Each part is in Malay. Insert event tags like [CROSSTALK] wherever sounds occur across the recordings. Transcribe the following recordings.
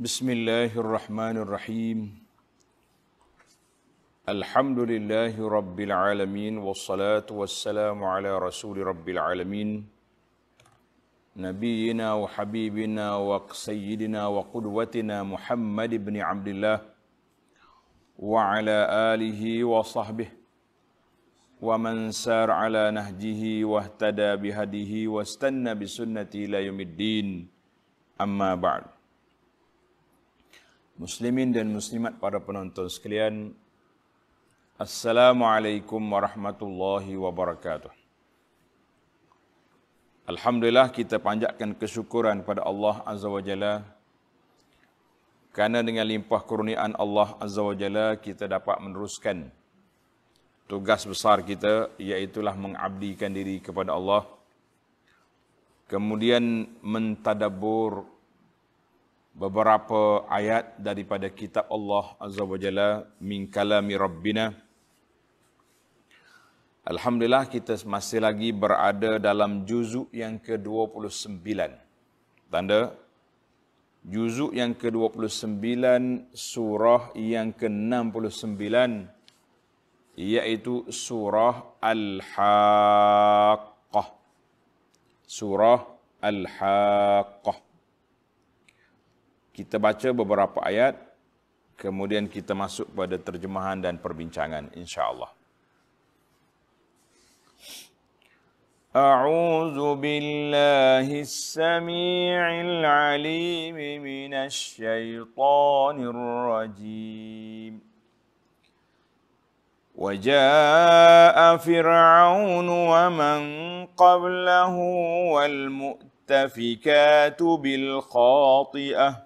بسم الله الرحمن الرحيم. الحمد لله رب العالمين والصلاة والسلام على رسول رب العالمين. نبينا وحبيبنا وسيدنا وقدوتنا محمد بن عبد الله وعلى آله وصحبه ومن سار على نهجه واهتدى بهديه واستنى بسنته إلى يوم الدين. أما بعد. Muslimin dan muslimat para penonton sekalian, Assalamualaikum warahmatullahi wabarakatuh. Alhamdulillah kita panjatkan kesyukuran pada Allah Azza wa Jalla kerana dengan limpah kurniaan Allah Azza wa Jalla kita dapat meneruskan tugas besar kita iaitulah mengabdikan diri kepada Allah kemudian mentadabur beberapa ayat daripada kitab Allah Azza wa Jalla min kalami Rabbina. Alhamdulillah kita masih lagi berada dalam juzuk yang ke-29. Tanda juzuk yang ke-29 surah yang ke-69 iaitu surah Al-Haqqah. Surah Al-Haqqah Kita baca beberapa ayat, kemudian kita masuk pada terjemahan dan perbincangan insya-Allah. أعوذ بالله السميع العليم من الشيطان الرجيم وجاء فرعون ومن قبله والمؤتفكات بالخاطئه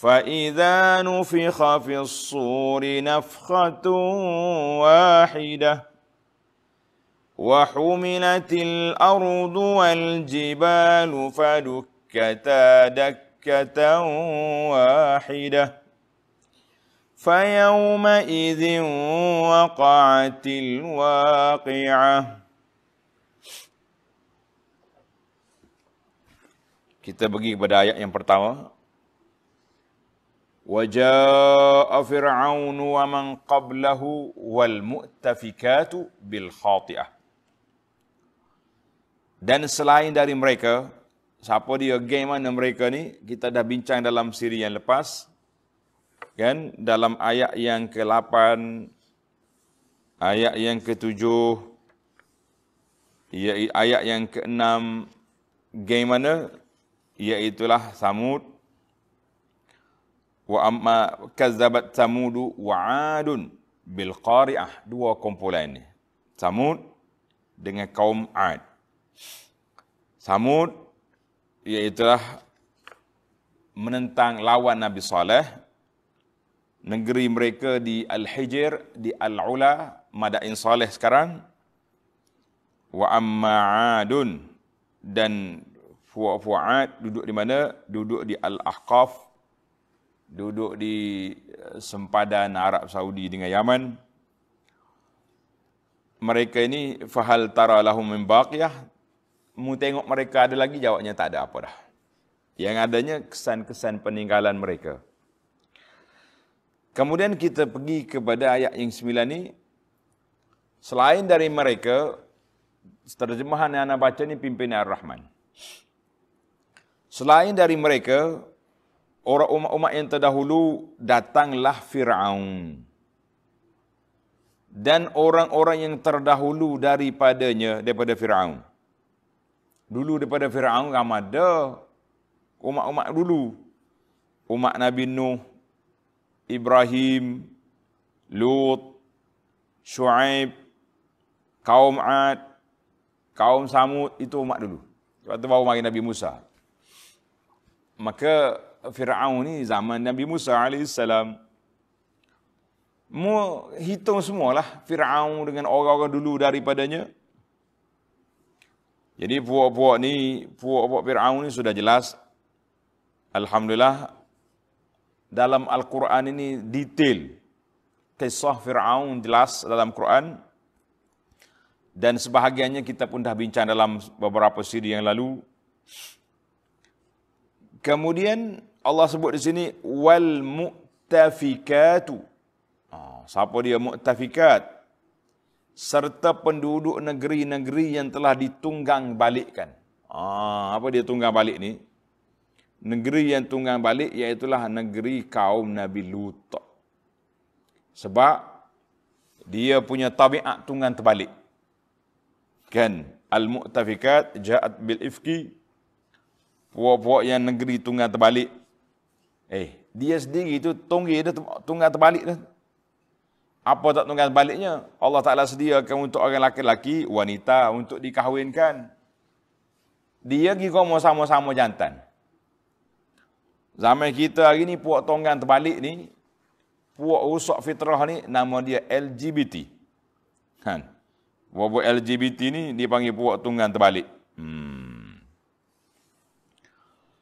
فإذا نفخ في الصور نفخة واحدة وحملت الأرض والجبال فدكتا دكة واحدة فيومئذ وقعت الواقعة Kita pergi kepada ayat yang pertama. وجاء فرعون ومن قبله والمؤتفكات بالخاطئة dan selain dari mereka siapa dia geng mana mereka ni kita dah bincang dalam siri yang lepas kan dalam ayat yang ke-8 ayat yang ke-7 ayat yang ke-6 geng mana iaitulah Samud wa amma kazzabat samudu wa adun bil qari'ah. Dua kumpulan ini. Samud dengan kaum ad samud iaitu menentang lawan nabi saleh. Negeri mereka di al-hijr di al-ula madain saleh sekarang. Wa amma adun dan fuad duduk di mana? Duduk di al-ahqaf duduk di eh, sempadan Arab Saudi dengan Yaman. Mereka ini fahal tara lahum min baqiyah. Mu tengok mereka ada lagi jawabnya tak ada apa dah. Yang adanya kesan-kesan peninggalan mereka. Kemudian kita pergi kepada ayat yang sembilan ini. Selain dari mereka, terjemahan yang anda baca ini pimpinan Ar-Rahman. Selain dari mereka, orang umat-umat yang terdahulu datanglah Firaun. Dan orang-orang yang terdahulu daripadanya daripada Firaun. Dulu daripada Firaun ramada umat-umat dulu. Umat Nabi Nuh, Ibrahim, Lut, Shu'aib, kaum Ad, kaum Samud itu umat dulu. Sebab itu baru mari Nabi Musa. Maka Fir'aun ni zaman Nabi Musa AS. Mu hitung semualah Fir'aun dengan orang-orang dulu daripadanya. Jadi puak-puak ni, puak-puak Fir'aun ni sudah jelas. Alhamdulillah, dalam Al-Quran ini detail. Kisah Fir'aun jelas dalam Quran. Dan sebahagiannya kita pun dah bincang dalam beberapa siri yang lalu. Kemudian Allah sebut di sini wal mu'tafikatu. Ah, siapa dia mu'tafikat? Serta penduduk negeri-negeri yang telah ditunggang balikkan. Ah, apa dia tunggang balik ni? Negeri yang tunggang balik iaitulah negeri kaum Nabi Lut. Sebab dia punya tabiat tunggang terbalik. Kan? Al-mu'tafikat ja'at bil ifki puak-puak yang negeri tunggal terbalik. Eh, dia sendiri itu tunggi dia tunggal terbalik dah. Apa tak tunggal baliknya? Allah Ta'ala sediakan untuk orang laki-laki, wanita untuk dikahwinkan. Dia pergi kau sama-sama jantan. Zaman kita hari ni, puak tunggang terbalik ni, puak rusak fitrah ni, nama dia LGBT. Kan? Puak-puak LGBT ni, dia panggil puak tunggang terbalik. Hmm.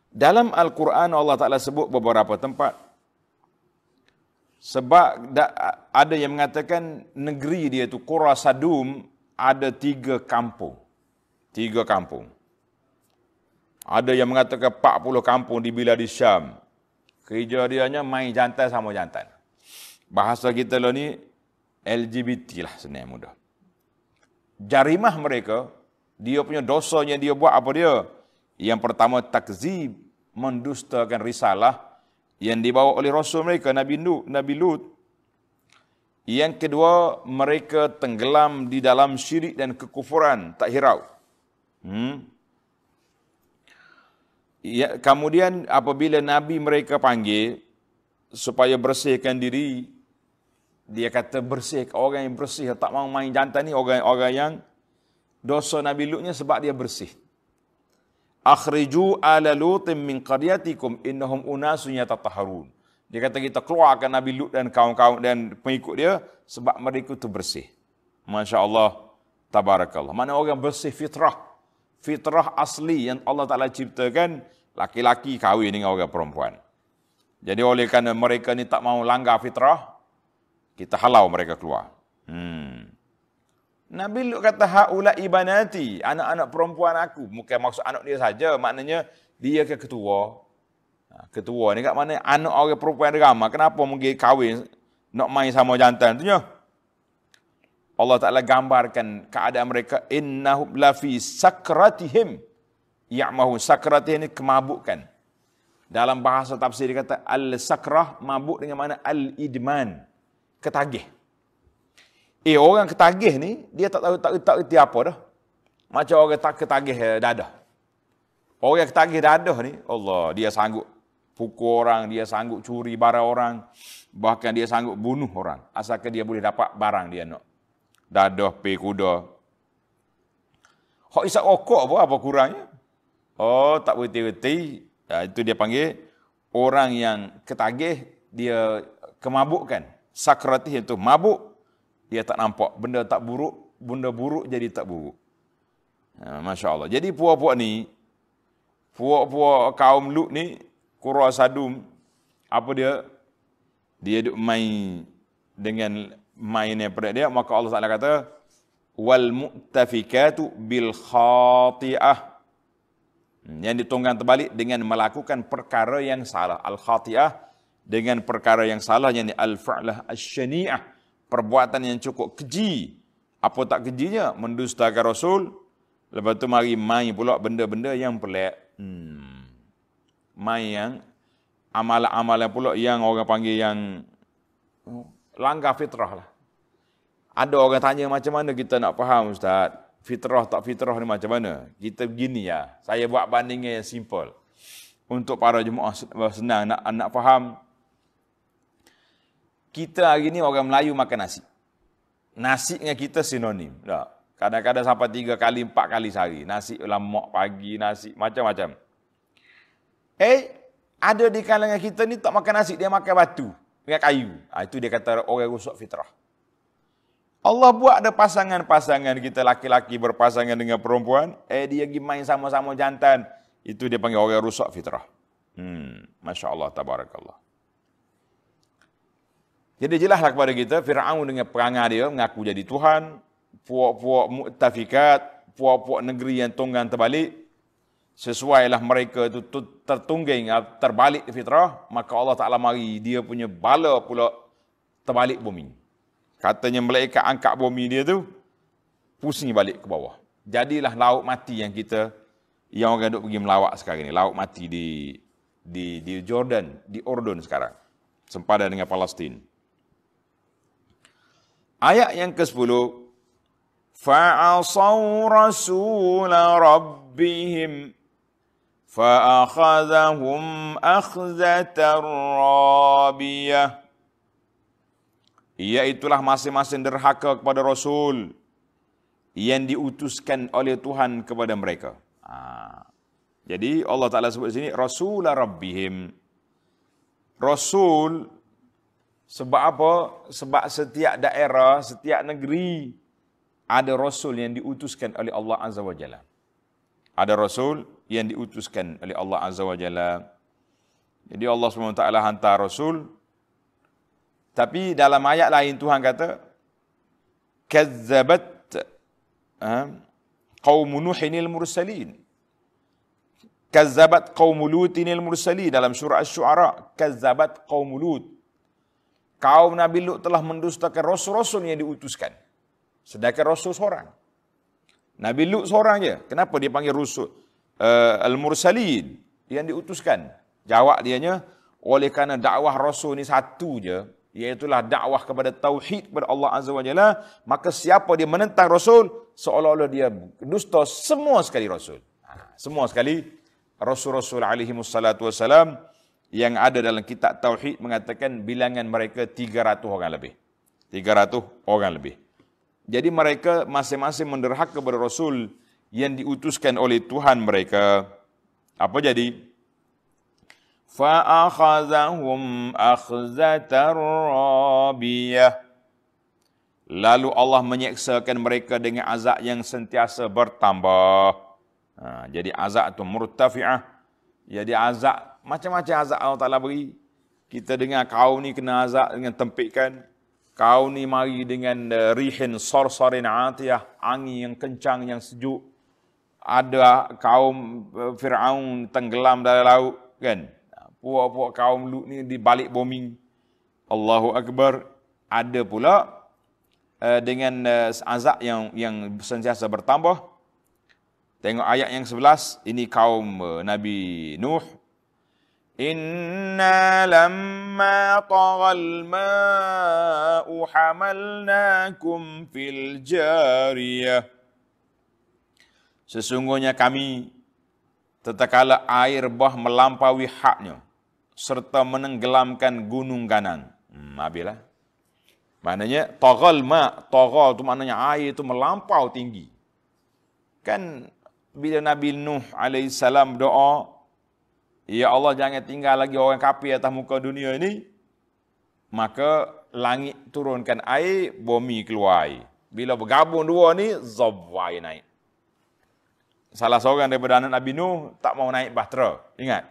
Dalam Al-Quran Allah Ta'ala sebut beberapa tempat. Sebab ada yang mengatakan negeri dia itu Qura Sadum ada tiga kampung. Tiga kampung. Ada yang mengatakan 40 kampung di Bila di Syam. Kerja dia hanya main jantan sama jantan. Bahasa kita lah ni LGBT lah senang mudah. Jarimah mereka, dia punya dosanya dia buat apa dia? Yang pertama takzib, mendustakan risalah yang dibawa oleh Rasul mereka Nabi Nuh, Nabi Lut. Yang kedua, mereka tenggelam di dalam syirik dan kekufuran, tak hirau. Hmm. Ya, kemudian apabila Nabi mereka panggil supaya bersihkan diri, dia kata bersih orang yang bersih tak mau main jantan ni orang-orang yang dosa Nabi Lutnya sebab dia bersih akhriju ala lutim min qaryatikum innahum unasun yatatahharun. Dia kata kita keluarkan Nabi Lut dan kaum-kaum dan pengikut dia sebab mereka itu bersih. Masya-Allah, tabarakallah. Mana orang bersih fitrah. Fitrah asli yang Allah Taala ciptakan laki-laki kahwin dengan orang perempuan. Jadi oleh kerana mereka ni tak mau langgar fitrah, kita halau mereka keluar. Hmm. Nabi Lut kata haula ibanati, anak-anak perempuan aku. Bukan maksud anak dia saja, maknanya dia ke ketua. Ha, ketua ni kat mana anak orang perempuan ramai. Kenapa mungkin kahwin nak main sama jantan tu Allah Taala gambarkan keadaan mereka innahum la fi sakratihim. Ya'mahu sakratih ini kemabukan. Dalam bahasa tafsir dia kata al-sakrah mabuk dengan mana al-idman. Ketagih. Eh orang ketagih ni dia tak tahu tak tak reti apa dah. Macam orang tak ketagih eh, dadah. Orang yang ketagih dadah ni, Allah, dia sanggup pukul orang, dia sanggup curi barang orang, bahkan dia sanggup bunuh orang asalkan dia boleh dapat barang dia nak. Dadah pe kuda. Hak isap rokok apa apa kurangnya? Oh, tak berhenti-henti. Ya, itu dia panggil orang yang ketagih, dia kemabukkan. Sakratih itu mabuk, dia tak nampak benda tak buruk, benda buruk jadi tak buruk. Ha, Masya Allah. Jadi puak-puak ni, puak-puak kaum Lut ni, Qura Sadum, apa dia? Dia duk main dengan mainnya pada dia, maka Allah Taala kata, wal mu'tafikatu bil khati'ah. Yang ditunggang terbalik dengan melakukan perkara yang salah. Al-khati'ah dengan perkara yang salah, yang al-fa'lah al-syani'ah perbuatan yang cukup keji. Apa tak kejinya? Mendustakan Rasul. Lepas tu mari main pula benda-benda yang pelik. Hmm. Main yang amalan-amalan pula yang orang panggil yang oh, langgar fitrah lah. Ada orang tanya macam mana kita nak faham Ustaz? Fitrah tak fitrah ni macam mana? Kita begini ya. Saya buat bandingnya yang simple. Untuk para jemaah senang nak, nak faham kita hari ni orang Melayu makan nasi. Nasi dengan kita sinonim. Tak? Kadang-kadang sampai tiga kali, empat kali sehari. Nasi lemak pagi, nasi macam-macam. Eh, Ada di kalangan kita ni tak makan nasi, dia makan batu. Dengan kayu. Ha, itu dia kata orang rusak fitrah. Allah buat ada pasangan-pasangan kita laki-laki berpasangan dengan perempuan. Eh dia pergi main sama-sama jantan. Itu dia panggil orang rusak fitrah. Hmm, Masya Allah, tabarakallah. Jadi jelaslah kepada kita, Fir'aun dengan perangai dia mengaku jadi Tuhan. Puak-puak mu'tafikat, puak-puak negeri yang tunggang terbalik. Sesuailah mereka itu tertungging, terbalik fitrah. Maka Allah Ta'ala mari dia punya bala pula terbalik bumi. Katanya malaikat angkat bumi dia tu, pusing balik ke bawah. Jadilah laut mati yang kita, yang orang duk pergi melawak sekarang ni. Laut mati di di di Jordan, di Urdun sekarang. Sempadan dengan Palestin. Ayat yang ke-10 Fa'asaw rasul rabbihim fa'akhadhahum akhzatar rabiyah Iaitulah masing-masing derhaka kepada Rasul yang diutuskan oleh Tuhan kepada mereka. Ha. Jadi Allah Ta'ala sebut sini, Rasulah Rabbihim. Rasul sebab apa? Sebab setiap daerah, setiap negeri ada rasul yang diutuskan oleh Allah Azza wa Jalla. Ada rasul yang diutuskan oleh Allah Azza wa Jalla. Jadi Allah SWT hantar rasul. Tapi dalam ayat lain Tuhan kata, Kazzabat ha, qawm Nuhinil mursalin. Kazzabat qawm Lutinil mursalin. Dalam surah Ash-Shu'ara. Kazzabat qawm Lut kaum Nabi Lut telah mendustakan rasul-rasul yang diutuskan. Sedangkan rasul seorang. Nabi Lut seorang je. Kenapa dia panggil rasul? Uh, Al-Mursalin yang diutuskan. Jawab dianya, oleh kerana dakwah rasul ni satu je, iaitulah dakwah kepada tauhid kepada Allah Azza wa Jalla, maka siapa dia menentang rasul, seolah-olah dia dusta semua sekali rasul. Ha, semua sekali rasul-rasul alaihi wassalatu wassalam, yang ada dalam kitab Tauhid mengatakan bilangan mereka 300 orang lebih. 300 orang lebih. Jadi mereka masing-masing menderhaka kepada Rasul yang diutuskan oleh Tuhan mereka. Apa jadi? فَأَخَذَهُمْ أَخْزَةَ الرَّابِيَةِ Lalu Allah menyeksakan mereka dengan azab yang sentiasa bertambah. Ha, jadi azab itu murtafi'ah. Jadi azab macam-macam azab Allah Ta'ala beri. Kita dengar kaum ni kena azab dengan tempikan. Kaum ni mari dengan uh, rihin sorsorin atiyah. Angin yang kencang, yang sejuk. Ada kaum uh, Fir'aun tenggelam dalam laut. kan? Puak-puak kaum Lut ni di balik bumi. Allahu Akbar. Ada pula uh, dengan uh, azab yang yang sentiasa bertambah. Tengok ayat yang 11. Ini kaum uh, Nabi Nuh. إنا لما طغى الماء حملناكم في الجارية Sesungguhnya kami tatkala air bah melampaui haknya serta menenggelamkan gunung ganang. Hmm, habislah. Maknanya taghal ma, taghal tu maknanya air itu melampau tinggi. Kan bila Nabi Nuh alaihissalam doa Ya Allah jangan tinggal lagi orang kafir atas muka dunia ini. Maka langit turunkan air, bumi keluar air. Bila bergabung dua ni, zabwai naik. Salah seorang daripada anak Nabi Nuh tak mau naik bahtera. Ingat.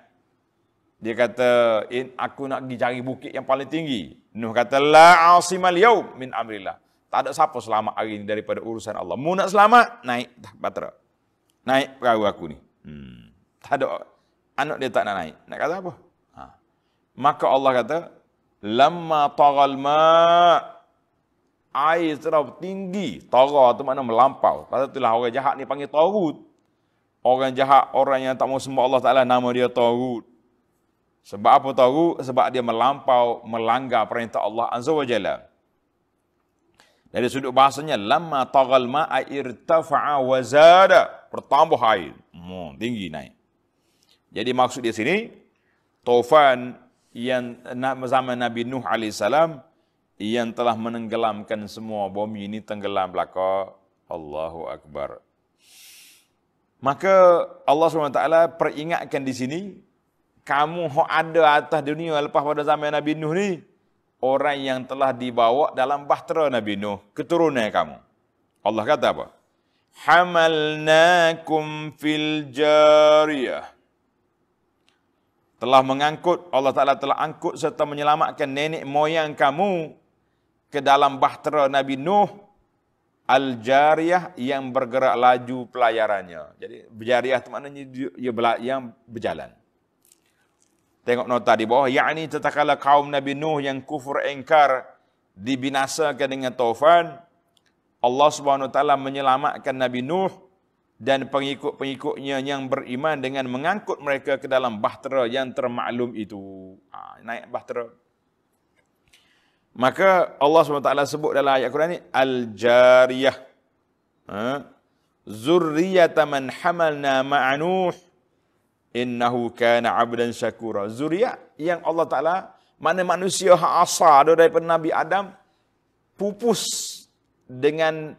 Dia kata, In, aku nak pergi cari bukit yang paling tinggi. Nuh kata, La asimal yaum min amrillah. Tak ada siapa selamat hari ini daripada urusan Allah. Mu nak selamat, naik bahtera. Naik perahu aku ni. Hmm. Tak ada anak dia tak nak naik. Nak kata apa? Ha. Maka Allah kata, Lama tagal ma' air terlalu tinggi. Tara tu mana melampau. Pasal itulah orang jahat ni panggil Tarut. Orang jahat, orang yang tak mau sembah Allah Ta'ala, nama dia Tarut. Sebab apa Tarut? Sebab dia melampau, melanggar perintah Allah Azza wa Jalla. Dari sudut bahasanya, lama tagal ma'a irtafa'a wa zada. Pertambah air. Hmm, tinggi naik. Jadi maksud di sini tofan yang zaman Nabi Nuh AS yang telah menenggelamkan semua bumi ini tenggelam belaka. Allahu Akbar. Maka Allah SWT peringatkan di sini kamu hok ada atas dunia lepas pada zaman Nabi Nuh ni orang yang telah dibawa dalam bahtera Nabi Nuh keturunan kamu. Allah kata apa? Hamalnakum fil jariyah. Telah mengangkut, Allah Ta'ala telah angkut serta menyelamatkan nenek moyang kamu ke dalam bahtera Nabi Nuh Al-Jariyah yang bergerak laju pelayarannya. Jadi, Jariyah itu maknanya dia yang berjalan. Tengok nota di bawah. Ya'ni tetakala kaum Nabi Nuh yang kufur engkar dibinasakan dengan taufan. Allah Subhanahu Taala menyelamatkan Nabi Nuh dan pengikut-pengikutnya yang beriman dengan mengangkut mereka ke dalam bahtera yang termaklum itu. Ha, naik bahtera. Maka Allah SWT sebut dalam ayat Quran ini Al-Jariyah. Ha? Zurriyata man hamalna ma'anuh innahu kana abdan syakura zuriat yang Allah Taala mana manusia hak asal daripada Nabi Adam pupus dengan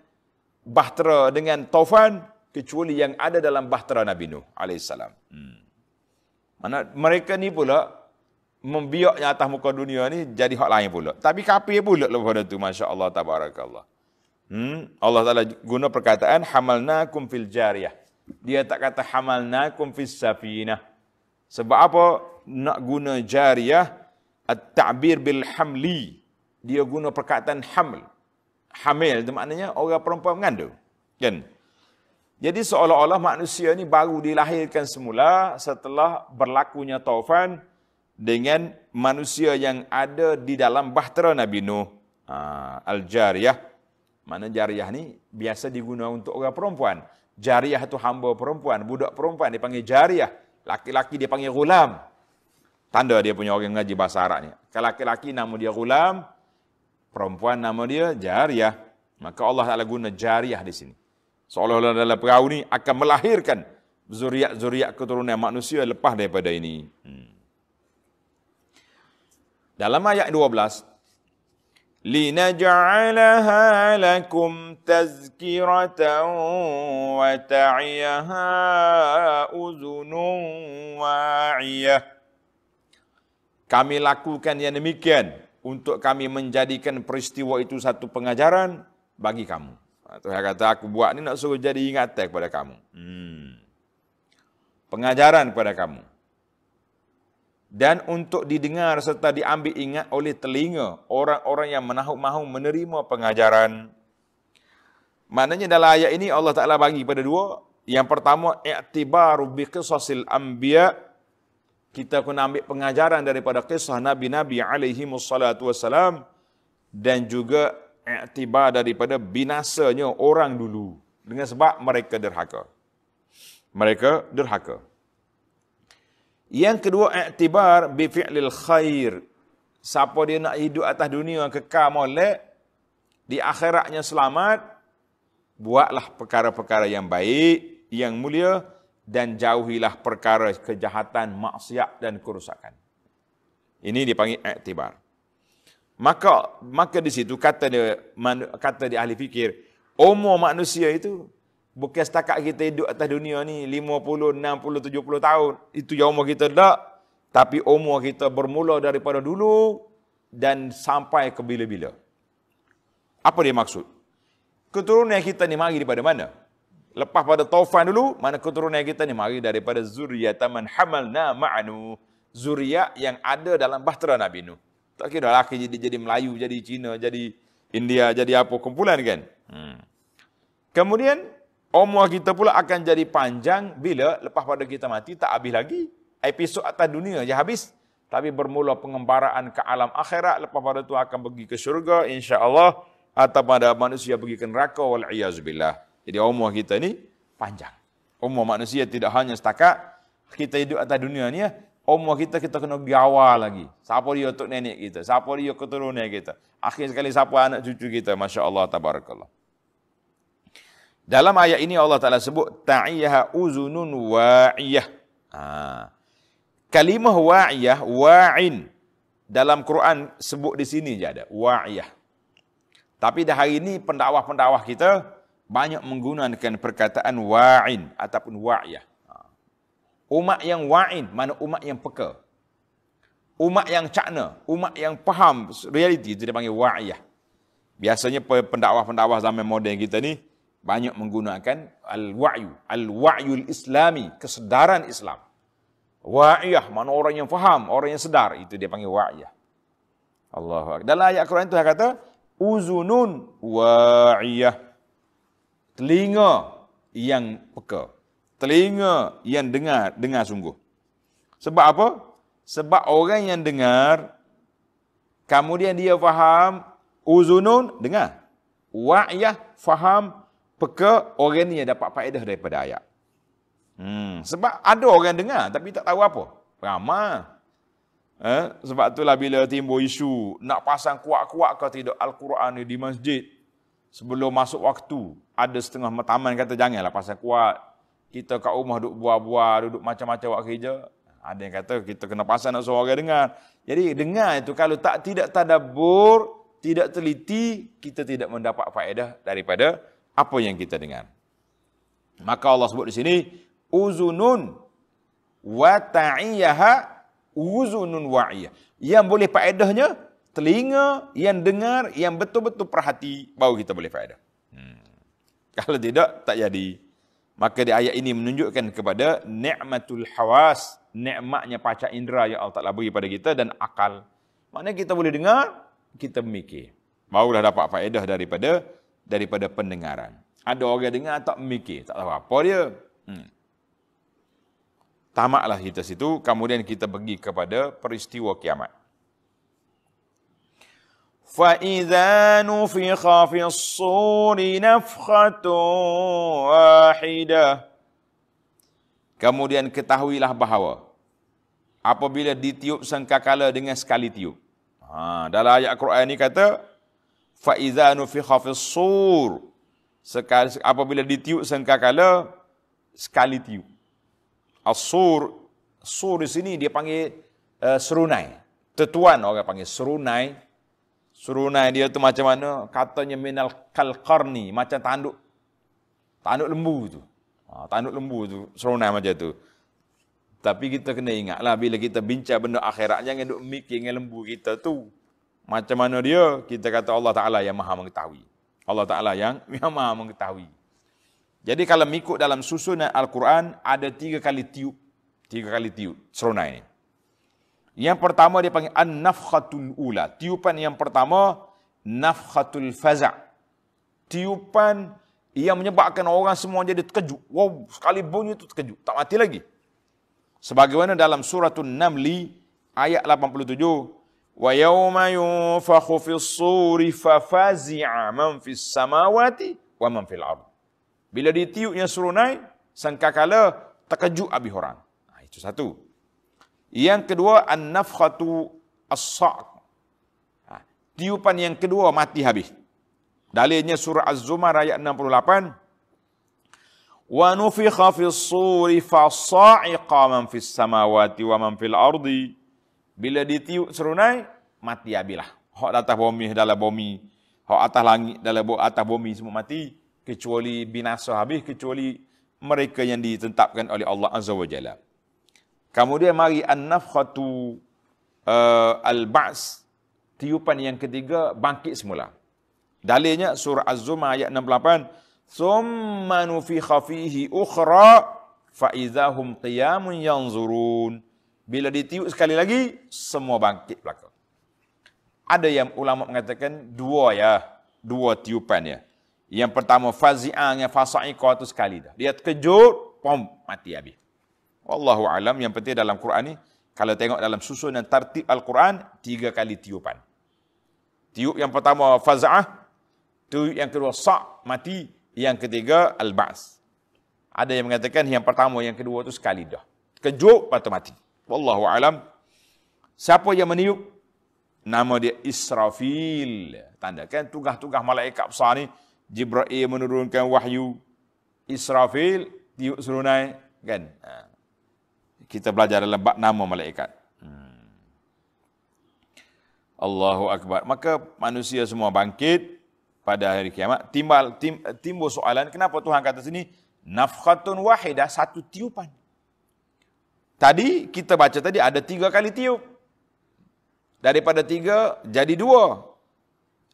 bahtera dengan taufan kecuali yang ada dalam bahtera Nabi Nuh alaihissalam. Hmm. Mana mereka ni pula membiaknya atas muka dunia ni jadi hak lain pula. Tapi kafir pula lepas itu masya-Allah tabarakallah. Hmm. Allah Taala guna perkataan hamalnakum fil jariyah. Dia tak kata hamalnakum fis safinah. Sebab apa? Nak guna jariyah at-ta'bir bil hamli. Dia guna perkataan haml. Hamil itu maknanya orang perempuan mengandung. Kan? Jadi seolah-olah manusia ni baru dilahirkan semula setelah berlakunya taufan dengan manusia yang ada di dalam bahtera Nabi Nuh. Ha, Al-Jariyah. Mana jariyah ni biasa digunakan untuk orang perempuan. Jariah itu hamba perempuan, budak perempuan dipanggil jariah. Laki-laki dia panggil gulam. Tanda dia punya orang ngaji bahasa Arab ni. Kalau laki-laki nama dia gulam, perempuan nama dia jariah. Maka Allah Taala guna jariah di sini Seolah-olah dalam perahu ni akan melahirkan zuriat-zuriat keturunan manusia lepas daripada ini. Hmm. Dalam ayat 12, لنجعلها لكم تذكرة وتعيها أذن واعية Kami lakukan yang demikian untuk kami menjadikan peristiwa itu satu pengajaran bagi kamu. Tuhan kata, aku buat ni nak suruh jadi ingatan kepada kamu. Hmm. Pengajaran kepada kamu dan untuk didengar serta diambil ingat oleh telinga orang-orang yang menahu-mahu menerima pengajaran. Maknanya dalam ayat ini Allah Taala bagi pada dua. Yang pertama i'tibaru bi qisasil anbiya kita kena ambil pengajaran daripada kisah nabi-nabi alaihi wassalam dan juga i'tibar daripada binasanya orang dulu dengan sebab mereka derhaka. Mereka derhaka. Yang kedua, iktibar bi fi'lil khair. Siapa dia nak hidup atas dunia kekal molek, di akhiratnya selamat, buatlah perkara-perkara yang baik, yang mulia, dan jauhilah perkara kejahatan, maksiat dan kerusakan. Ini dipanggil iktibar. Maka maka di situ kata dia kata di ahli fikir, umur manusia itu Bukan setakat kita hidup atas dunia ni 50, 60, 70 tahun. Itu yang umur kita tak. Tapi umur kita bermula daripada dulu dan sampai ke bila-bila. Apa dia maksud? Keturunan kita ni mari daripada mana? Lepas pada taufan dulu, mana keturunan kita ni mari daripada zuriyataman hamalna ma'anu. Zuriat yang ada dalam bahtera Nabi Nuh. Tak kira lelaki jadi, jadi Melayu, jadi Cina, jadi India, jadi apa kumpulan kan? Hmm. Kemudian umur kita pula akan jadi panjang bila lepas pada kita mati tak habis lagi. Episod atas dunia je habis. Tapi bermula pengembaraan ke alam akhirat. Lepas pada itu akan pergi ke syurga insya-Allah atau pada manusia pergi ke neraka wal iazubillah. Jadi umur kita ni panjang. Umur manusia tidak hanya setakat kita hidup atas dunia ni ya. Umur kita kita kena pergi awal lagi. Siapa dia untuk nenek kita? Siapa dia keturunan kita? Akhir sekali siapa anak cucu kita? Masya-Allah tabarakallah. Dalam ayat ini Allah Ta'ala sebut ta'iyaha uzunun wa'iyah. Ha. Kalimah wa'iyah, wa'in. Dalam Quran sebut di sini je ada. Wa'iyah. Tapi dah hari ini pendakwah-pendakwah kita banyak menggunakan perkataan wa'in ataupun wa'iyah. Umat yang wa'in, mana umat yang peka. Umat yang cakna, umat yang faham realiti, itu dia panggil wa'iyah. Biasanya pendakwah-pendakwah zaman moden kita ni, banyak menggunakan al-wa'yu, al-wa'yul islami, kesedaran Islam. Wa'iyah, mana orang yang faham, orang yang sedar, itu dia panggil wa'iyah. Allah. Dalam ayat Quran itu dia kata, uzunun wa'iyah. Telinga yang peka telinga yang dengar, dengar sungguh. Sebab apa? Sebab orang yang dengar, kemudian dia faham, uzunun, dengar. Wa'yah, faham, peka, orang ni yang dapat faedah daripada ayat. Hmm. Sebab ada orang dengar, tapi tak tahu apa. Ramai. Eh? Sebab itulah bila timbul isu, nak pasang kuat-kuat ke tidak Al-Quran ni di masjid, sebelum masuk waktu, ada setengah taman kata janganlah pasang kuat kita kat rumah duduk buah-buah, duduk macam-macam buat kerja. Ada yang kata kita kena pasal nak orang dengar. Jadi dengar itu kalau tak tidak tadabur, tidak teliti, kita tidak mendapat faedah daripada apa yang kita dengar. Maka Allah sebut di sini, uzunun wa ta'iyaha uzunun wa'iyah. Yang boleh faedahnya, telinga yang dengar, yang betul-betul perhati, baru kita boleh faedah. Hmm. Kalau tidak, tak jadi. Maka di ayat ini menunjukkan kepada ni'matul hawas, nikmatnya paca indera yang Allah Taala beri pada kita dan akal. Maknanya kita boleh dengar, kita memikir. Barulah dapat faedah daripada daripada pendengaran. Ada orang dengar tak memikir, tak tahu apa dia. Hmm. Tamaklah kita situ, kemudian kita pergi kepada peristiwa kiamat. فإذا نفخ في الصور نفخة واحدة Kemudian ketahuilah bahawa apabila ditiup sangkakala dengan sekali tiup. Ha, dalam ayat Quran ini kata فَإِذَا نُفِخَ فِي الصُّورِ Apabila ditiup sangkakala sekali tiup. As-sur, sur di sini dia panggil uh, serunai. Tetuan orang panggil serunai Surunai dia tu macam mana? Katanya minal kalqarni, macam tanduk. Tanduk lembu tu. Ha, tanduk lembu tu, surunai macam tu. Tapi kita kena ingatlah bila kita bincang benda akhirat, jangan duk mikir dengan lembu kita tu. Macam mana dia? Kita kata Allah Ta'ala yang maha mengetahui. Allah Ta'ala yang, [LAUGHS] yang maha mengetahui. Jadi kalau mengikut dalam susunan Al-Quran, ada tiga kali tiup. Tiga kali tiup, serunai ni. Yang pertama dia panggil an-nafkhatul ula. Tiupan yang pertama nafkhatul faza'. Tiupan yang menyebabkan orang semua jadi terkejut. Wow, sekali bunyi itu terkejut. Tak mati lagi. Sebagaimana dalam suratul Namli ayat 87. Wa yawma yunfakhu fis suri fafazi'a man fis samawati wa man fil ard. Bila ditiupnya serunai, sangkakala terkejut habis orang. Nah, itu satu. Yang kedua an-nafkhatu as-sa'. Ha, tiupan yang kedua mati habis. Dalilnya surah Az-Zumar ayat 68. Wa nufikha fis suri fa sa'iqa man fis samawati wa man fil ardi. Bila ditiup serunai, mati habislah. Hak atas bumi dalam bumi, hak atas langit dalam atas bumi semua mati kecuali binasa habis kecuali mereka yang ditetapkan oleh Allah Azza wa Jalla. Kemudian mari an-nafkhatu uh, al-ba's tiupan yang ketiga bangkit semula. Dalilnya surah Az-Zumar ayat 68 thumma nufikha fihi ukhra fa idzahum qiyamun yanzurun. Bila ditiup sekali lagi semua bangkit belaka. Ada yang ulama mengatakan dua ya, dua tiupan ya. Yang pertama fazi'an yang fasa'iqa itu sekali dah. Dia terkejut, pom mati habis. Wallahu alam yang penting dalam Quran ni kalau tengok dalam susunan tartib Al-Quran tiga kali tiupan. Tiup yang pertama faz'ah, tiup yang kedua sa' mati, yang ketiga al-ba's. Ada yang mengatakan yang pertama yang kedua tu sekali dah. Kejut patut mati. Wallahu alam. Siapa yang meniup? Nama dia Israfil. Tanda kan tugas-tugas malaikat besar ni Jibril menurunkan wahyu. Israfil tiup serunai kan. Ha kita belajar dalam bab nama malaikat. Hmm. Allahu Akbar. Maka manusia semua bangkit pada hari kiamat. Timbal, tim, timbul soalan, kenapa Tuhan kata sini, nafkhatun wahidah, satu tiupan. Tadi kita baca tadi ada tiga kali tiup. Daripada tiga jadi dua.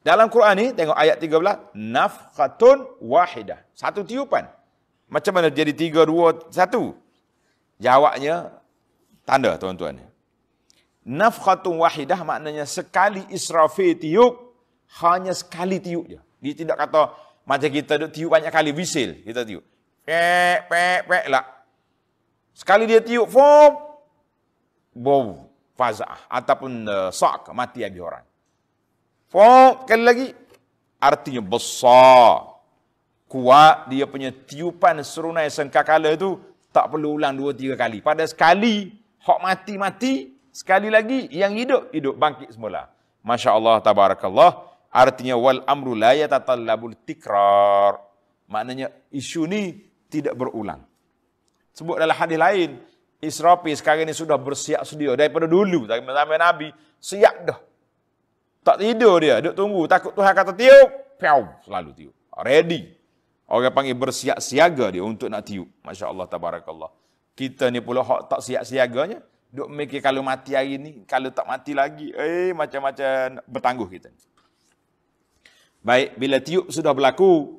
Dalam Quran ni tengok ayat 13 nafkhatun wahidah. Satu tiupan. Macam mana jadi tiga dua satu? Jawabnya tanda tuan-tuan. Nafkhatun wahidah maknanya sekali Israfil tiup hanya sekali tiup je. Dia tidak kata macam kita duk tiup banyak kali wisil kita tiup. Pek pek pek lah. Sekali dia tiup fom bom fazah ataupun uh, sak mati habis orang. Fok, sekali lagi. Artinya besar. Kuat dia punya tiupan serunai sengkakala itu tak perlu ulang dua tiga kali. Pada sekali, hak mati-mati, sekali lagi yang hidup, hidup bangkit semula. Masya Allah, tabarakallah. Artinya wal amru la yatatallabul tikrar. Maknanya isu ni tidak berulang. Sebut dalam hadis lain, Israfi sekarang ini sudah bersiap sedia daripada dulu zaman Nabi siap dah tak tidur dia, duk tunggu. Takut Tuhan kata tiup, piau, selalu tiup. Ready. Orang panggil bersiap siaga dia untuk nak tiup. Masya Allah, tabarakallah. Kita ni pula hak tak siap siaganya. Duk mikir kalau mati hari ni, kalau tak mati lagi, eh macam-macam bertangguh kita. Baik, bila tiup sudah berlaku,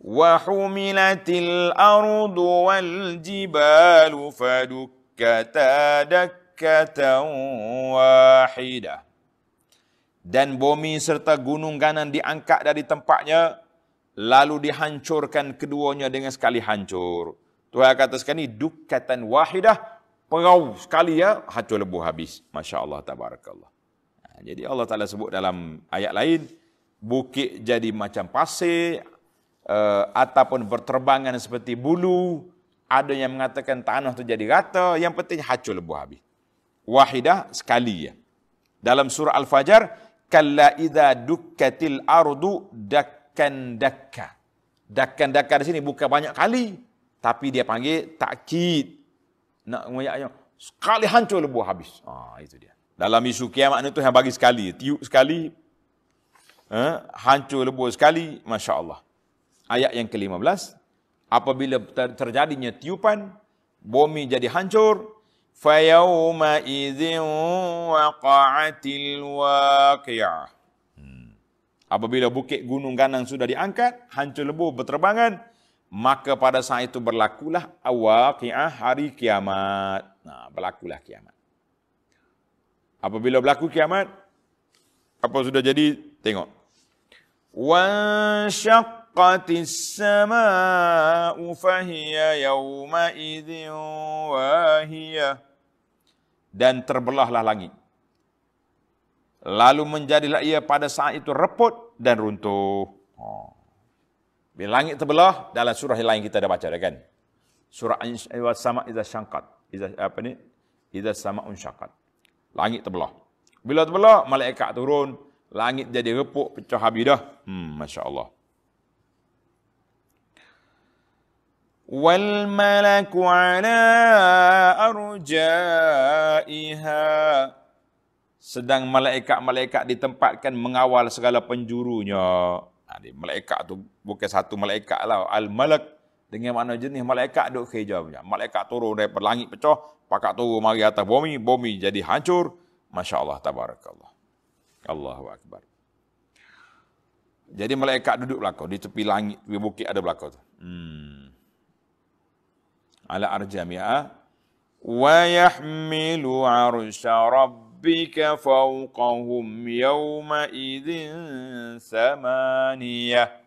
وَحُمِلَتِ الْأَرْضُ وَالْجِبَالُ فَدُكَّتَا دَكَّةً وَاحِدَةً dan bumi serta gunung ganan diangkat dari tempatnya lalu dihancurkan keduanya dengan sekali hancur. Tuhan kata sekali dukatan wahidah perau sekali ya hancur lebuh habis. Masya-Allah tabarakallah. Ha, jadi Allah Taala sebut dalam ayat lain bukit jadi macam pasir uh, ataupun berterbangan seperti bulu, ada yang mengatakan tanah itu jadi rata, yang penting hancur lebuh habis. Wahidah sekali ya. Dalam surah Al-Fajr kalla idza dukkatil ardu dakkan dakka. Dakkan dakka di sini bukan banyak kali, tapi dia panggil takkid. Nak ngoyak sekali hancur lebuh habis. Ah itu dia. Dalam isu kiamat itu yang bagi sekali, tiup sekali, eh, hancur lebuh sekali, masya Allah. Ayat yang ke-15, apabila terjadinya tiupan, bumi jadi hancur, فَيَوْمَئِذٍ وَقَعَتِ الْوَاقِعَةِ Apabila bukit gunung ganang sudah diangkat, hancur lebur berterbangan, maka pada saat itu berlakulah awaqiah hari kiamat. Nah, berlakulah kiamat. Apabila berlaku kiamat, apa sudah jadi? Tengok. وَانْشَقَّتِ السَّمَاءُ فَهِيَ يَوْمَئِذٍ wahiyah Dan terbelahlah langit. Lalu menjadilah ia pada saat itu reput dan runtuh. Oh. Bila langit terbelah, dalam surah yang lain kita dah baca dah kan? Surah Iwa Sama Iza Syangkat. Iza, apa ni? Iza Sama Unsyakat. Langit terbelah. Bila terbelah, malaikat turun. Langit jadi repuk, pecah habis dah. Hmm, Masya Allah. والملك على أرجائها sedang malaikat-malaikat ditempatkan mengawal segala penjurunya. Jadi malaikat tu bukan satu malaikat lah. Al-Malak dengan mana jenis malaikat duk kerja punya. Malaikat turun dari langit pecah, pakak turun mari atas bumi, bumi jadi hancur. Masya Allah, tabarakallah. Allahu Akbar. Jadi malaikat duduk belakang di tepi langit, di bukit ada belakang tu. Hmm ala arjamiha wa yahmilu arsha rabbika fawqahum yawma idzin samaniyah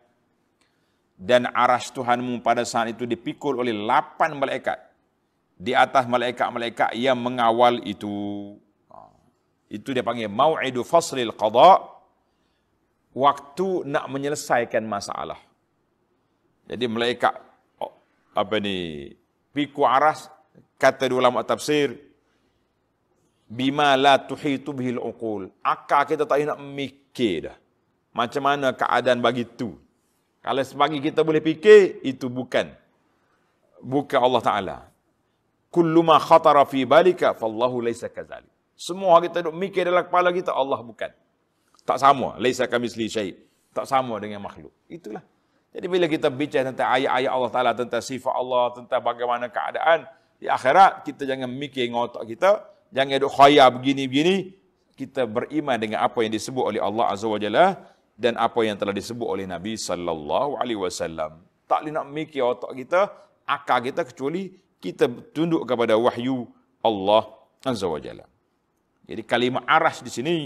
dan aras Tuhanmu pada saat itu dipikul oleh lapan malaikat. Di atas malaikat-malaikat yang mengawal itu. Itu dia panggil mau'idu faslil qada waktu nak menyelesaikan masalah. Jadi malaikat oh, apa ni Piku aras, kata dua ulama tafsir, bima la tuhitu bihil uqul. Akal kita tak nak mikir dah. Macam mana keadaan bagi tu? Kalau sebagi kita boleh fikir, itu bukan. Bukan Allah Ta'ala. Kullu ma khatara fi balika, fallahu laysa kazali. Semua kita duk mikir dalam kepala kita, Allah bukan. Tak sama. Laysa kamisli syait. Tak sama dengan makhluk. Itulah. Jadi bila kita bicara tentang ayat-ayat Allah Ta'ala, tentang sifat Allah, tentang bagaimana keadaan, Di akhirat kita jangan mikir dengan otak kita, jangan duk khayal begini-begini. Kita beriman dengan apa yang disebut oleh Allah Azza wa Jalla dan apa yang telah disebut oleh Nabi sallallahu alaihi wasallam. Tak boleh nak mikir otak kita, akal kita kecuali kita tunduk kepada wahyu Allah Azza wa Jalla. Jadi kalimah arash di sini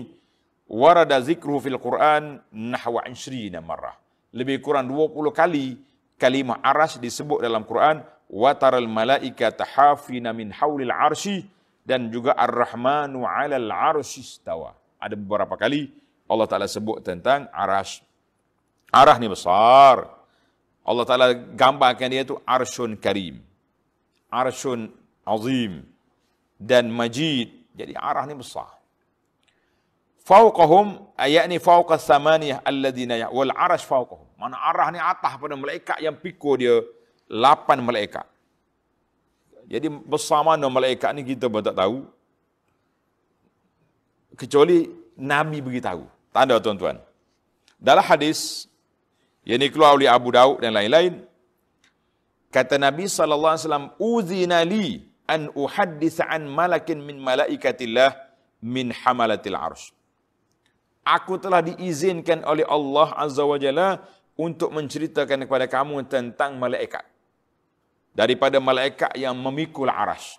warada zikruhu fil Quran nahwa 20 marrah. Lebih kurang 20 kali kalimah arash disebut dalam Quran wa taral malaikata hafina min haulil arsy dan juga ar-rahmanu 'alal arsy istawa. Ada beberapa kali Allah Ta'ala sebut tentang arash. Arah ni besar. Allah Ta'ala gambarkan dia tu arshun karim. Arshun azim. Dan majid. Jadi arah ni besar. Fauqahum ayat ni fauqa samaniyah alladhina ya wal arash fauqahum. Mana arah ni atas pada malaikat yang pikul dia lapan malaikat. Jadi besar mana malaikat ni kita pun tak tahu. Kecuali Nabi beritahu. Tanda tuan-tuan. Dalam hadis yang keluar oleh Abu Daud dan lain-lain, kata Nabi wasallam, "Uzina li an uhaddits an malakin min malaikatillah min hamalatil arsh." Aku telah diizinkan oleh Allah Azza wa Jalla untuk menceritakan kepada kamu tentang malaikat. Daripada malaikat yang memikul arash.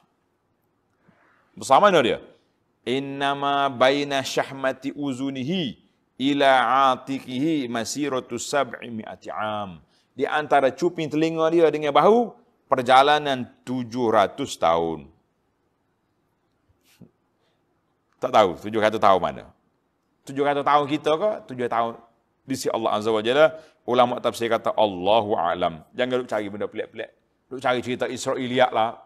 Bersama mana dia? Innama baina syahmati uzunihi ila atikihi masiratu sab'i mi'ati am. Di antara cuping telinga dia dengan bahu, perjalanan 700 tahun. Tak tahu, 700 tahun mana. 700 tahun kita ke? 7 tahun di sisi Allah Azza wa Jalla. Ulama tafsir kata Allahu a'lam. Jangan duk cari benda pelik-pelik. Duk cari cerita Israiliyat lah.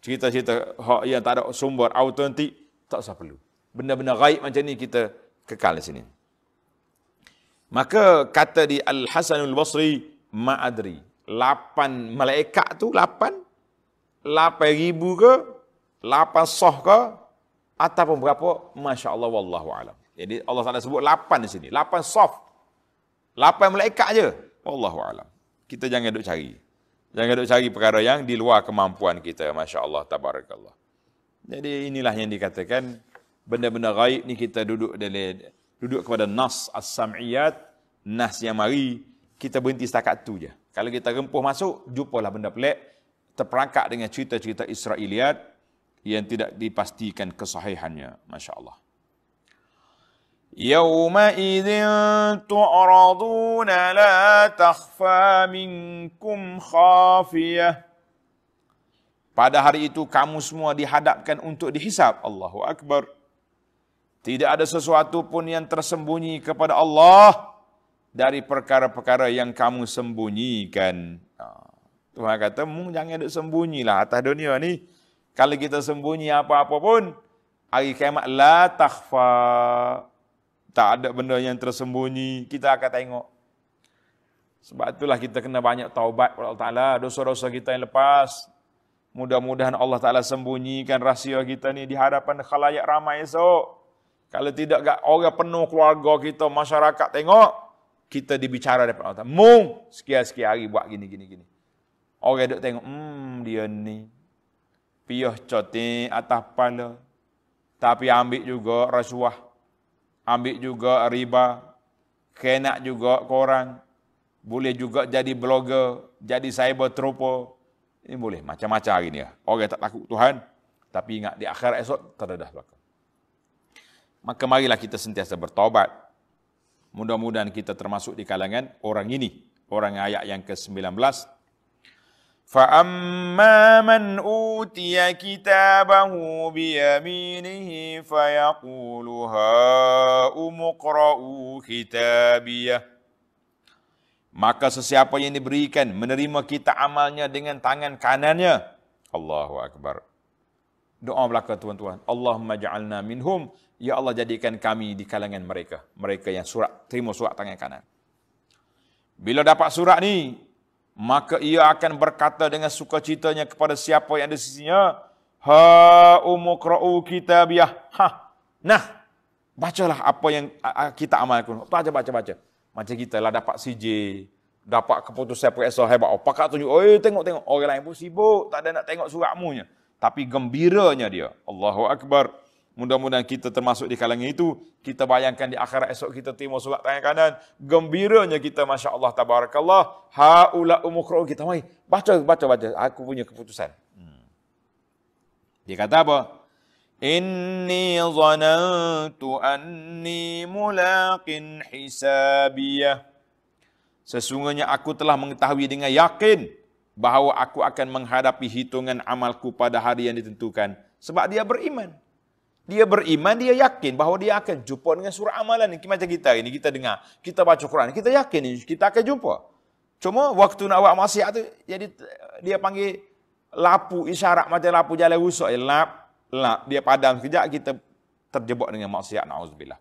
Cerita-cerita yang tak ada sumber autentik tak usah perlu. Benda-benda gaib macam ni kita kekal di sini. Maka kata di Al-Hasanul Basri, ma'adri. Lapan malaikat tu, lapan? Lapan ribu ke? Lapan soh ke? Ataupun berapa? Masya Allah, Wallahu alam. Jadi Allah Taala sebut lapan di sini. Lapan soft. Lapan malaikat aja. Wallahu alam. Kita jangan duk cari. Jangan duk cari perkara yang di luar kemampuan kita. Masya Allah, tabarakallah. Jadi inilah yang dikatakan benda-benda gaib ni kita duduk dalam duduk kepada nas as-sam'iyat, nas yang mari, kita berhenti setakat tu je. Kalau kita rempuh masuk, jumpalah benda pelik, terperangkap dengan cerita-cerita Israeliat yang tidak dipastikan kesahihannya. Masya Allah. يومئذ تعرضون لا تخفى منكم خافية Pada hari itu kamu semua dihadapkan untuk dihisap. Allahu Akbar. Tidak ada sesuatu pun yang tersembunyi kepada Allah dari perkara-perkara yang kamu sembunyikan. Ha. Tuhan kata, mu jangan ada sembunyilah atas dunia ni. Kalau kita sembunyi apa-apa pun, hari kiamat la takhfa. Tak ada benda yang tersembunyi. Kita akan tengok. Sebab itulah kita kena banyak taubat kepada Allah Ta'ala. Dosa-dosa kita yang lepas. Mudah-mudahan Allah Ta'ala sembunyikan rahsia kita ni di hadapan khalayak ramai esok. Kalau tidak orang penuh keluarga kita, masyarakat tengok, kita dibicara depan Allah. Mung, sekian-sekian hari buat gini, gini, gini. Orang duduk tengok, hmm, dia ni. Piyah cotik atas kepala. Tapi ambil juga rasuah. Ambil juga riba. Kenak juga korang. Boleh juga jadi blogger. Jadi cyber trooper. Ini boleh. Macam-macam hari ni. Orang tak takut Tuhan. Tapi ingat, di akhirat esok, terdedah belakang maka marilah kita sentiasa bertobat. Mudah-mudahan kita termasuk di kalangan orang ini. Orang ayat yang ke-19. فَأَمَّا مَنْ أُوتِيَ كِتَابَهُ بِيَمِينِهِ فَيَقُولُ هَاؤُمُ اقْرَءُوا كِتَابِيَهْ Maka sesiapa yang diberikan menerima kita amalnya dengan tangan kanannya. Allahu Akbar. Doa belaka tuan-tuan. Allahumma ja'alna minhum Ya Allah jadikan kami di kalangan mereka. Mereka yang surat, terima surat tangan kanan. Bila dapat surat ni, maka ia akan berkata dengan sukacitanya kepada siapa yang ada sisinya, Ha umukra'u kitabiyah. Ha. Nah, bacalah apa yang kita amalkan. Baca, baca, baca. Macam kita lah dapat CJ, dapat keputusan PSO hebat. Oh, pakak tunjuk, oh tengok, tengok. Orang lain pun sibuk, tak ada nak tengok suratmu. Tapi gembiranya dia. Allahu Akbar. Mudah-mudahan kita termasuk di kalangan itu. Kita bayangkan di akhirat esok kita terima surat tangan kanan. Gembiranya kita, Masya Allah, Tabarakallah. Ha'ula umukra'u kita. Mai, baca, baca, baca. Aku punya keputusan. Hmm. Dia kata apa? Inni zanantu anni mulaqin hisabiyah. Sesungguhnya aku telah mengetahui dengan yakin bahawa aku akan menghadapi hitungan amalku pada hari yang ditentukan. Sebab dia beriman. Dia beriman, dia yakin bahawa dia akan jumpa dengan surah amalan ini. Macam kita ini, kita dengar, kita baca Quran, kita yakin ini, kita akan jumpa. Cuma waktu nak buat maksiat tu, jadi dia panggil lapu, isyarat macam lapu jalan rusak. Ya, lap, lap, dia padam sekejap, kita terjebak dengan maksiat. Na'udzubillah.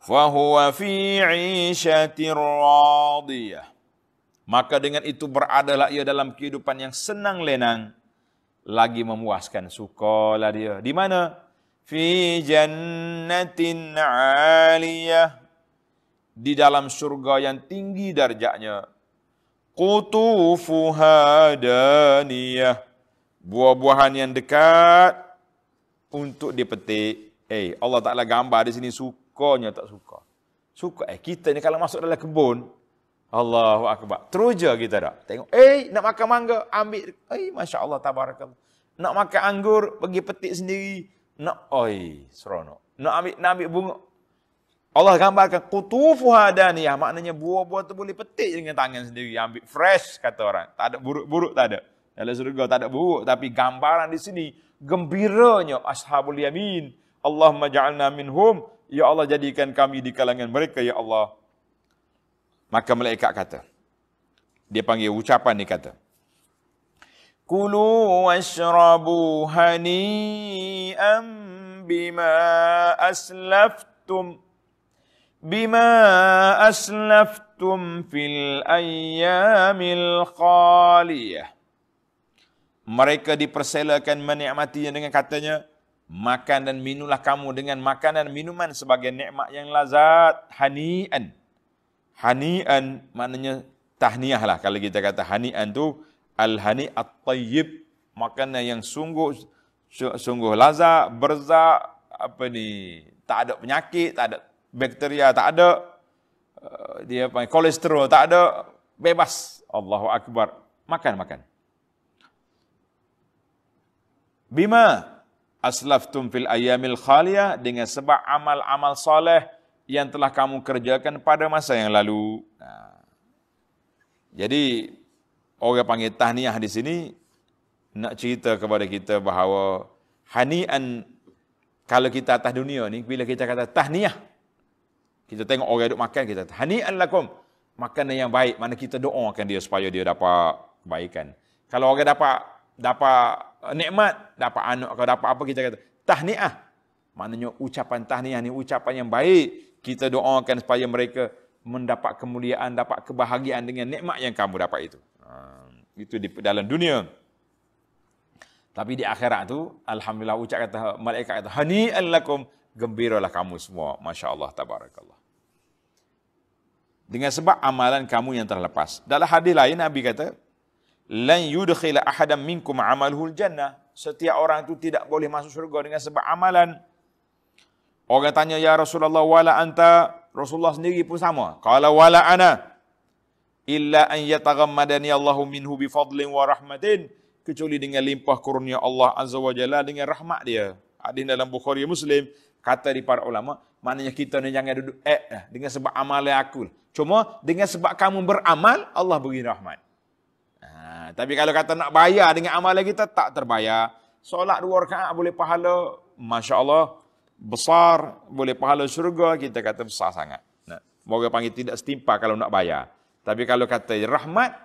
Fahuwa fi isyatir radiyah. Maka dengan itu beradalah ia dalam kehidupan yang senang lenang lagi memuaskan sukalah dia. Di mana? Fi jannatin aliyah. Di dalam surga yang tinggi darjatnya. Qutufuha daniyah. Buah-buahan yang dekat untuk dipetik. Eh Allah Taala gambar di sini sukanya tak suka. Suka. Eh kita ni kalau masuk dalam kebun Allahu akbar. Teruja kita dah. Tengok, eh nak makan mangga, ambil. Eh masya-Allah tabarakallah. Nak makan anggur, pergi petik sendiri. Nak oi, seronok. Nak ambil nak ambil bunga. Allah gambarkan qutufu hadaniyah, maknanya buah-buah tu boleh petik dengan tangan sendiri, ambil fresh kata orang. Tak ada buruk-buruk tak ada. Dalam surga tak ada buruk, tapi gambaran di sini gembiranya ashabul yamin. Allahumma ja'alna minhum. Ya Allah jadikan kami di kalangan mereka ya Allah. Maka malaikat kata. Dia panggil ucapan ni kata. Kulu washrabu hani'an bima aslaftum. Bima aslaftum fil ayyamil khaliyah. Mereka diperselakan menikmatinya dengan katanya, makan dan minumlah kamu dengan makanan minuman sebagai nikmat yang lazat, hani'an. Hani'an maknanya tahniah lah. Kalau kita kata hani'an tu al-hani at-tayyib. Makanan yang sungguh sungguh lazat, berzak, apa ni, tak ada penyakit, tak ada bakteria, tak ada uh, dia apa kolesterol, tak ada bebas. Allahu akbar. Makan makan. Bima aslaftum fil ayamil khaliyah dengan sebab amal-amal soleh yang telah kamu kerjakan pada masa yang lalu. Nah. Jadi orang panggil tahniah di sini nak cerita kepada kita bahawa hanian kalau kita atas dunia ni bila kita kata tahniah kita tengok orang duk makan kita hanian lakum makanan yang baik mana kita doakan dia supaya dia dapat kebaikan. Kalau orang dapat dapat nikmat, dapat anak atau dapat apa kita kata tahniah. Maknanya ucapan tahniah ni ucapan yang baik kita doakan supaya mereka mendapat kemuliaan, dapat kebahagiaan dengan nikmat yang kamu dapat itu. Ha, itu di dalam dunia. Tapi di akhirat tu, Alhamdulillah ucap kata malaikat kata, Hani'an lakum, gembiralah kamu semua. Masya Allah, tabarakallah. Dengan sebab amalan kamu yang terlepas. Dalam hadis lain, Nabi kata, Lan yudkhila ahadam minkum amalhul jannah. Setiap orang itu tidak boleh masuk surga dengan sebab amalan. Orang tanya, Ya Rasulullah, wala anta, Rasulullah sendiri pun sama. Kalau wala ana, illa an yataghammadani Allahu minhu bifadlin wa rahmatin, kecuali dengan limpah kurnia Allah Azza wa Jalla dengan rahmat dia. Hadis dalam Bukhari Muslim, kata di para ulama, maknanya kita ni jangan duduk eh, eh dengan sebab amal aku. Cuma dengan sebab kamu beramal, Allah beri rahmat. Ha, tapi kalau kata nak bayar dengan amal kita, tak terbayar. Solat dua rakaat boleh pahala, Masya Allah, besar, boleh pahala syurga, kita kata besar sangat. Nah, moga panggil tidak setimpa kalau nak bayar. Tapi kalau kata rahmat,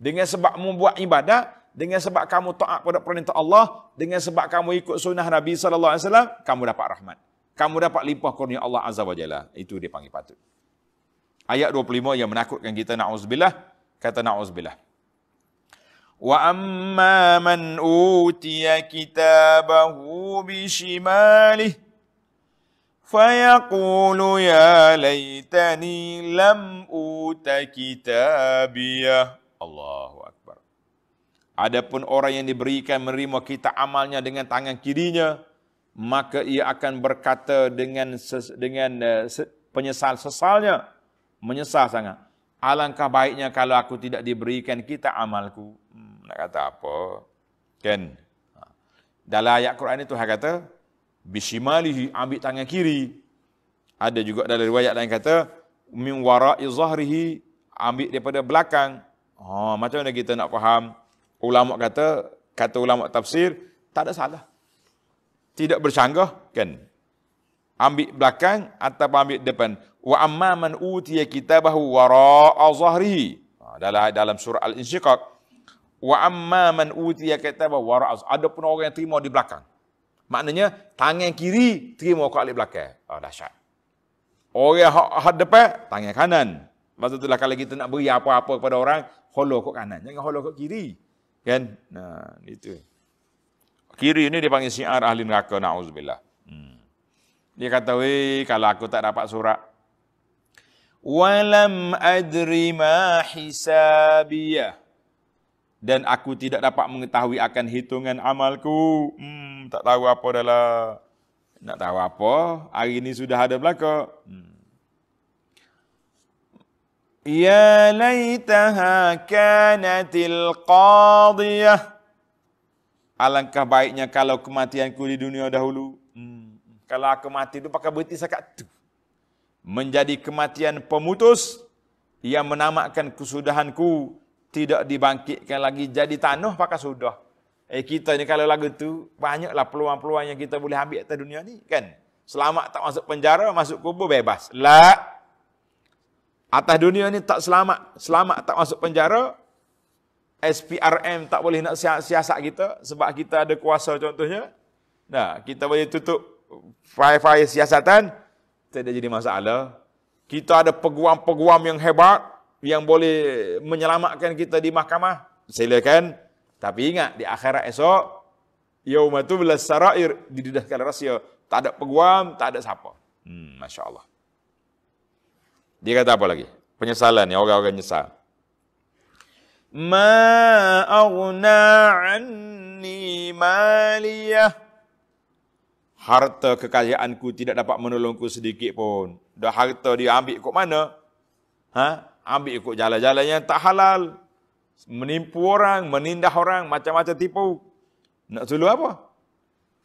dengan sebab membuat ibadah, dengan sebab kamu taat pada perintah Allah, dengan sebab kamu ikut sunnah Nabi sallallahu alaihi wasallam, kamu dapat rahmat. Kamu dapat limpah kurnia Allah Azza wa Jalla. Itu dia panggil patut. Ayat 25 yang menakutkan kita na'uzubillah, kata na'uzubillah. Wa amma man utiya kitabahu bishimalihi فيقول يا ليتني لم أوت كتابيه الله أكبر Adapun orang yang diberikan menerima kita amalnya dengan tangan kirinya, maka ia akan berkata dengan ses, dengan uh, penyesal sesalnya, menyesal sangat. Alangkah baiknya kalau aku tidak diberikan kita amalku. Hmm, nak kata apa? Kan? Ha. Dalam ayat Quran itu Tuhan kata, bishimalihi ambil tangan kiri. Ada juga dalam riwayat lain kata, min wara'i zahrihi ambil daripada belakang. Ha, macam mana kita nak faham? ulama kata, kata ulama tafsir, tak ada salah. Tidak bersanggah, kan? Ambil belakang atau ambil depan. Wa amma man utiya kitabahu wara'a zahrihi. Ha, dalam dalam surah Al-Insyiqaq. Wa amma man utiya kitabahu wara'a Ada pun orang yang terima di belakang. Maknanya, tangan kiri terima kat belakang. Oh, dahsyat. Orang yang had depan, tangan kanan. Maksud itulah kalau kita nak beri apa-apa kepada orang, hollow kat kanan. Jangan hollow kat kiri. Kan? Nah, itu. Kiri ini dipanggil syiar ahli neraka naudzubillah. Hmm. Dia kata, "Wei, kalau aku tak dapat surat walam adri ma hisabiyah dan aku tidak dapat mengetahui akan hitungan amalku. Hmm, tak tahu apa adalah nak tahu apa, hari ini sudah ada belaka. Hmm. Ya laitaha kanatil qadiyah. Alangkah baiknya kalau kematianku di dunia dahulu. Hmm. Kalau aku mati itu pakai berhenti sekat tu. Menjadi kematian pemutus yang menamakan kesudahanku tidak dibangkitkan lagi jadi tanah pakai sudah. Eh kita ni kalau lagu tu banyaklah peluang-peluang yang kita boleh ambil atas dunia ni kan. Selamat tak masuk penjara, masuk kubur bebas. La Atas dunia ni tak selamat, selamat tak masuk penjara. SPRM tak boleh nak siasat kita sebab kita ada kuasa contohnya. Nah, kita boleh tutup file-file siasatan, tidak jadi masalah. Kita ada peguam-peguam yang hebat yang boleh menyelamatkan kita di mahkamah. Silakan. Tapi ingat di akhirat esok yaumatu bil sarair didedahkan rahsia. Tak ada peguam, tak ada siapa. Hmm, masya-Allah. Dia kata apa lagi? Penyesalan ya orang-orang nyesal. Ma aghna anni maliyah. Harta kekayaanku tidak dapat menolongku sedikit pun. Dah harta dia ambil ikut mana? Ha? Ambil ikut jalan-jalan yang tak halal. Menipu orang, menindah orang, macam-macam tipu. Nak tolong apa?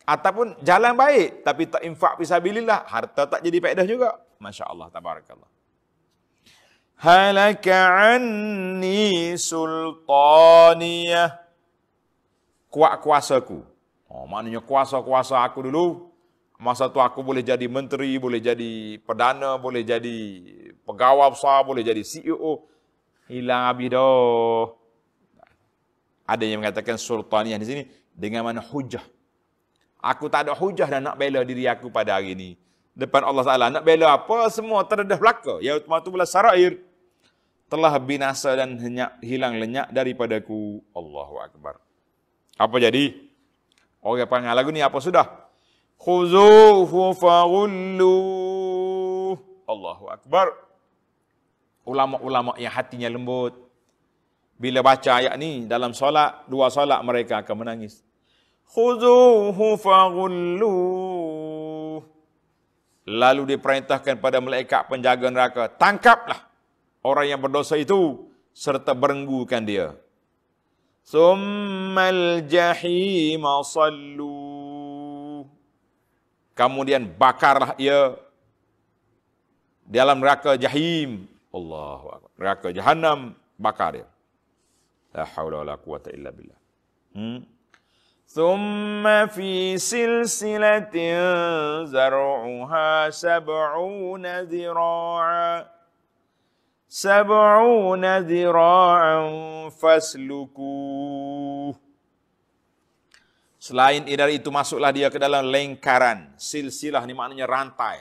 Ataupun jalan baik tapi tak infak fisabilillah, harta tak jadi faedah juga. Masya-Allah tabarakallah halaka anni sultaniyah kuat kuasaku oh maknanya kuasa-kuasa aku dulu masa tu aku boleh jadi menteri boleh jadi perdana boleh jadi pegawai besar boleh jadi CEO hilang habis dah ada yang mengatakan sultaniyah di sini dengan mana hujah aku tak ada hujah dan nak bela diri aku pada hari ini depan Allah Taala nak bela apa semua terdedah belaka ya tu belas sarair telah binasa dan henyak, hilang lenyap daripadaku. Allahu Akbar. Apa jadi? Orang panggil lagu ni apa sudah? Khuzuhu faghullu. Allahu Akbar. Ulama-ulama yang hatinya lembut. Bila baca ayat ni dalam solat, dua solat mereka akan menangis. Khuzuhu faghullu. Lalu diperintahkan pada malaikat penjaga neraka, tangkaplah orang yang berdosa itu serta berenggukan dia. Summal jahim sallu. Kemudian bakarlah ia dalam neraka jahim. Allahu akbar. Neraka jahanam bakar dia. La haula wala quwata illa billah. Hmm. ثم في سلسلة زرعها سبعون ذراعا sab'una dhira'an fasluku. Selain dari itu masuklah dia ke dalam lingkaran. Silsilah ni maknanya rantai.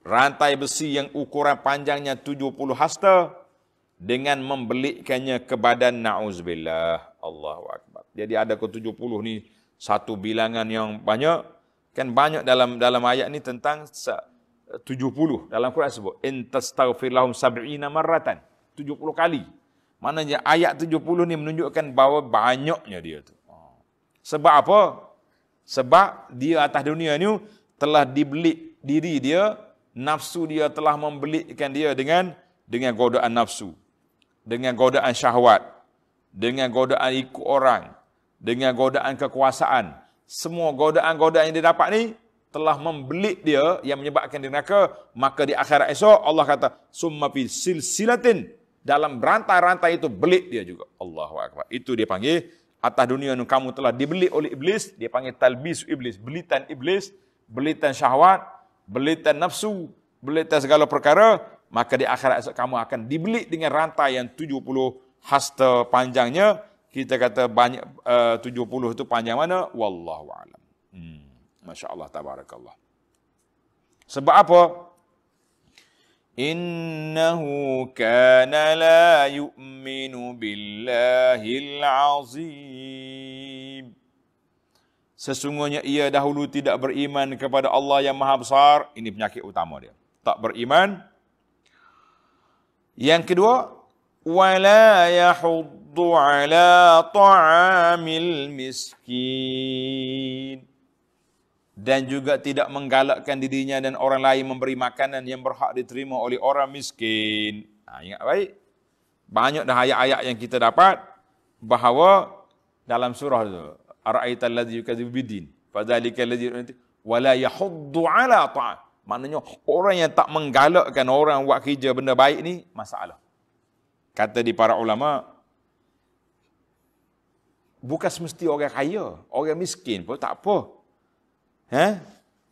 Rantai besi yang ukuran panjangnya 70 hasta dengan membelikkannya ke badan na'uzubillah. Allahu Akbar. Jadi ada ke 70 ni satu bilangan yang banyak. Kan banyak dalam dalam ayat ni tentang 70 dalam Quran sebut in tastaghfir lahum sab'ina marratan 70 kali Maknanya ayat 70 ni menunjukkan bahawa banyaknya dia tu. Sebab apa? Sebab dia atas dunia ni telah dibeli diri dia, nafsu dia telah membelikkan dia dengan dengan godaan nafsu, dengan godaan syahwat, dengan godaan ikut orang, dengan godaan kekuasaan. Semua godaan-godaan yang dia dapat ni telah membelik dia yang menyebabkan dia neraka, maka di akhirat esok Allah kata summa fi silsilatin dalam rantai-rantai itu belik dia juga. Allahu akbar. Itu dia panggil atas dunia ni kamu telah dibeli oleh iblis, dia panggil talbis iblis, belitan iblis, belitan syahwat, belitan nafsu, belitan segala perkara, maka di akhirat esok kamu akan dibeli dengan rantai yang 70 hasta panjangnya. Kita kata banyak uh, 70 itu panjang mana? Wallahu a'lam. Hmm. Masya-Allah tabarakallah. Sebab apa? Innahu kana la yu'minu billahil azim. Sesungguhnya ia dahulu tidak beriman kepada Allah yang maha besar. Ini penyakit utama dia. Tak beriman. Yang kedua, wala yahuddu ala ta'amil miskin dan juga tidak menggalakkan dirinya dan orang lain memberi makanan yang berhak diterima oleh orang miskin. Ha, ingat baik. Banyak dah ayat-ayat yang kita dapat bahawa dalam surah itu ara'aita allazi yukadzibu biddin fadzalika allazi wala yahuddu ala ta'am. Maknanya orang yang tak menggalakkan orang buat kerja benda baik ni masalah. Kata di para ulama bukan semesti orang kaya, orang miskin pun tak apa. Eh?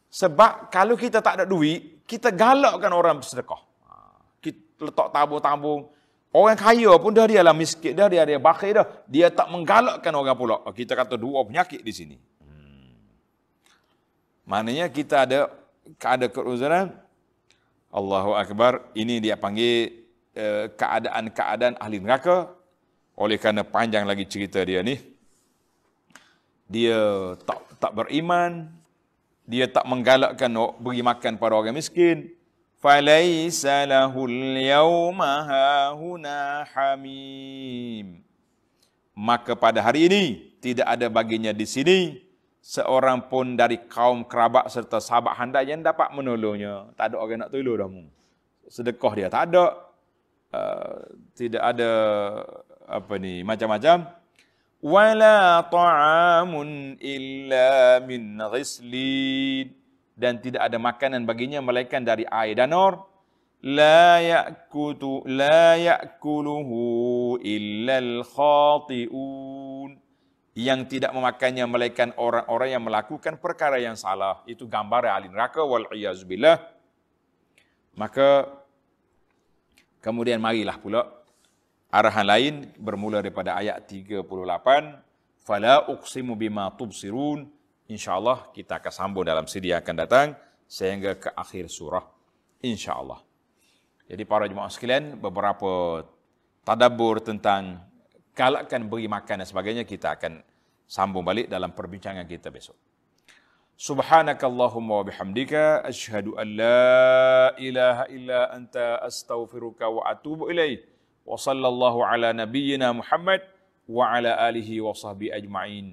Sebab kalau kita tak ada duit, kita galakkan orang bersedekah. Ha, kita letak tabung-tabung. Orang kaya pun dah dia lah miskin, dah dia dia bakhir dah. Dia tak menggalakkan orang pula. Kita kata dua penyakit di sini. Hmm. Maknanya kita ada ada keuzuran. Allahu Akbar. Ini dia panggil uh, keadaan-keadaan ahli neraka. Oleh kerana panjang lagi cerita dia ni. Dia tak tak beriman, dia tak menggalakkan beri makan pada orang miskin falaisa lahul yawma hahuna hamim maka pada hari ini tidak ada baginya di sini seorang pun dari kaum kerabat serta sahabat handai yang dapat menolongnya. Tak ada orang nak tolong dah sedekah dia tak ada. Uh, tidak ada apa ni macam-macam. Wala ta'amun illa min ghislin dan tidak ada makanan baginya melainkan dari air danur la yakutu la yakuluhu illa al khati'un. Yang tidak memakannya melainkan orang-orang yang melakukan perkara yang salah. Itu gambar ahli neraka wal billah. Maka kemudian marilah pula. Arahan lain bermula daripada ayat 38 fala uqsimu bima tubsirun Insyaallah kita akan sambung dalam sidi yang akan datang sehingga ke akhir surah. Insyaallah. Jadi para jemaah sekalian, beberapa tadabur tentang kalakkan beri makan dan sebagainya, kita akan sambung balik dalam perbincangan kita besok. Subhanakallahumma wa bihamdika ashhadu an la ilaha illa anta astaghfiruka wa atubu ilaih. wa sallallahu ala nabiyyina Muhammad wa ala alihi wa sahbihi ajma'in.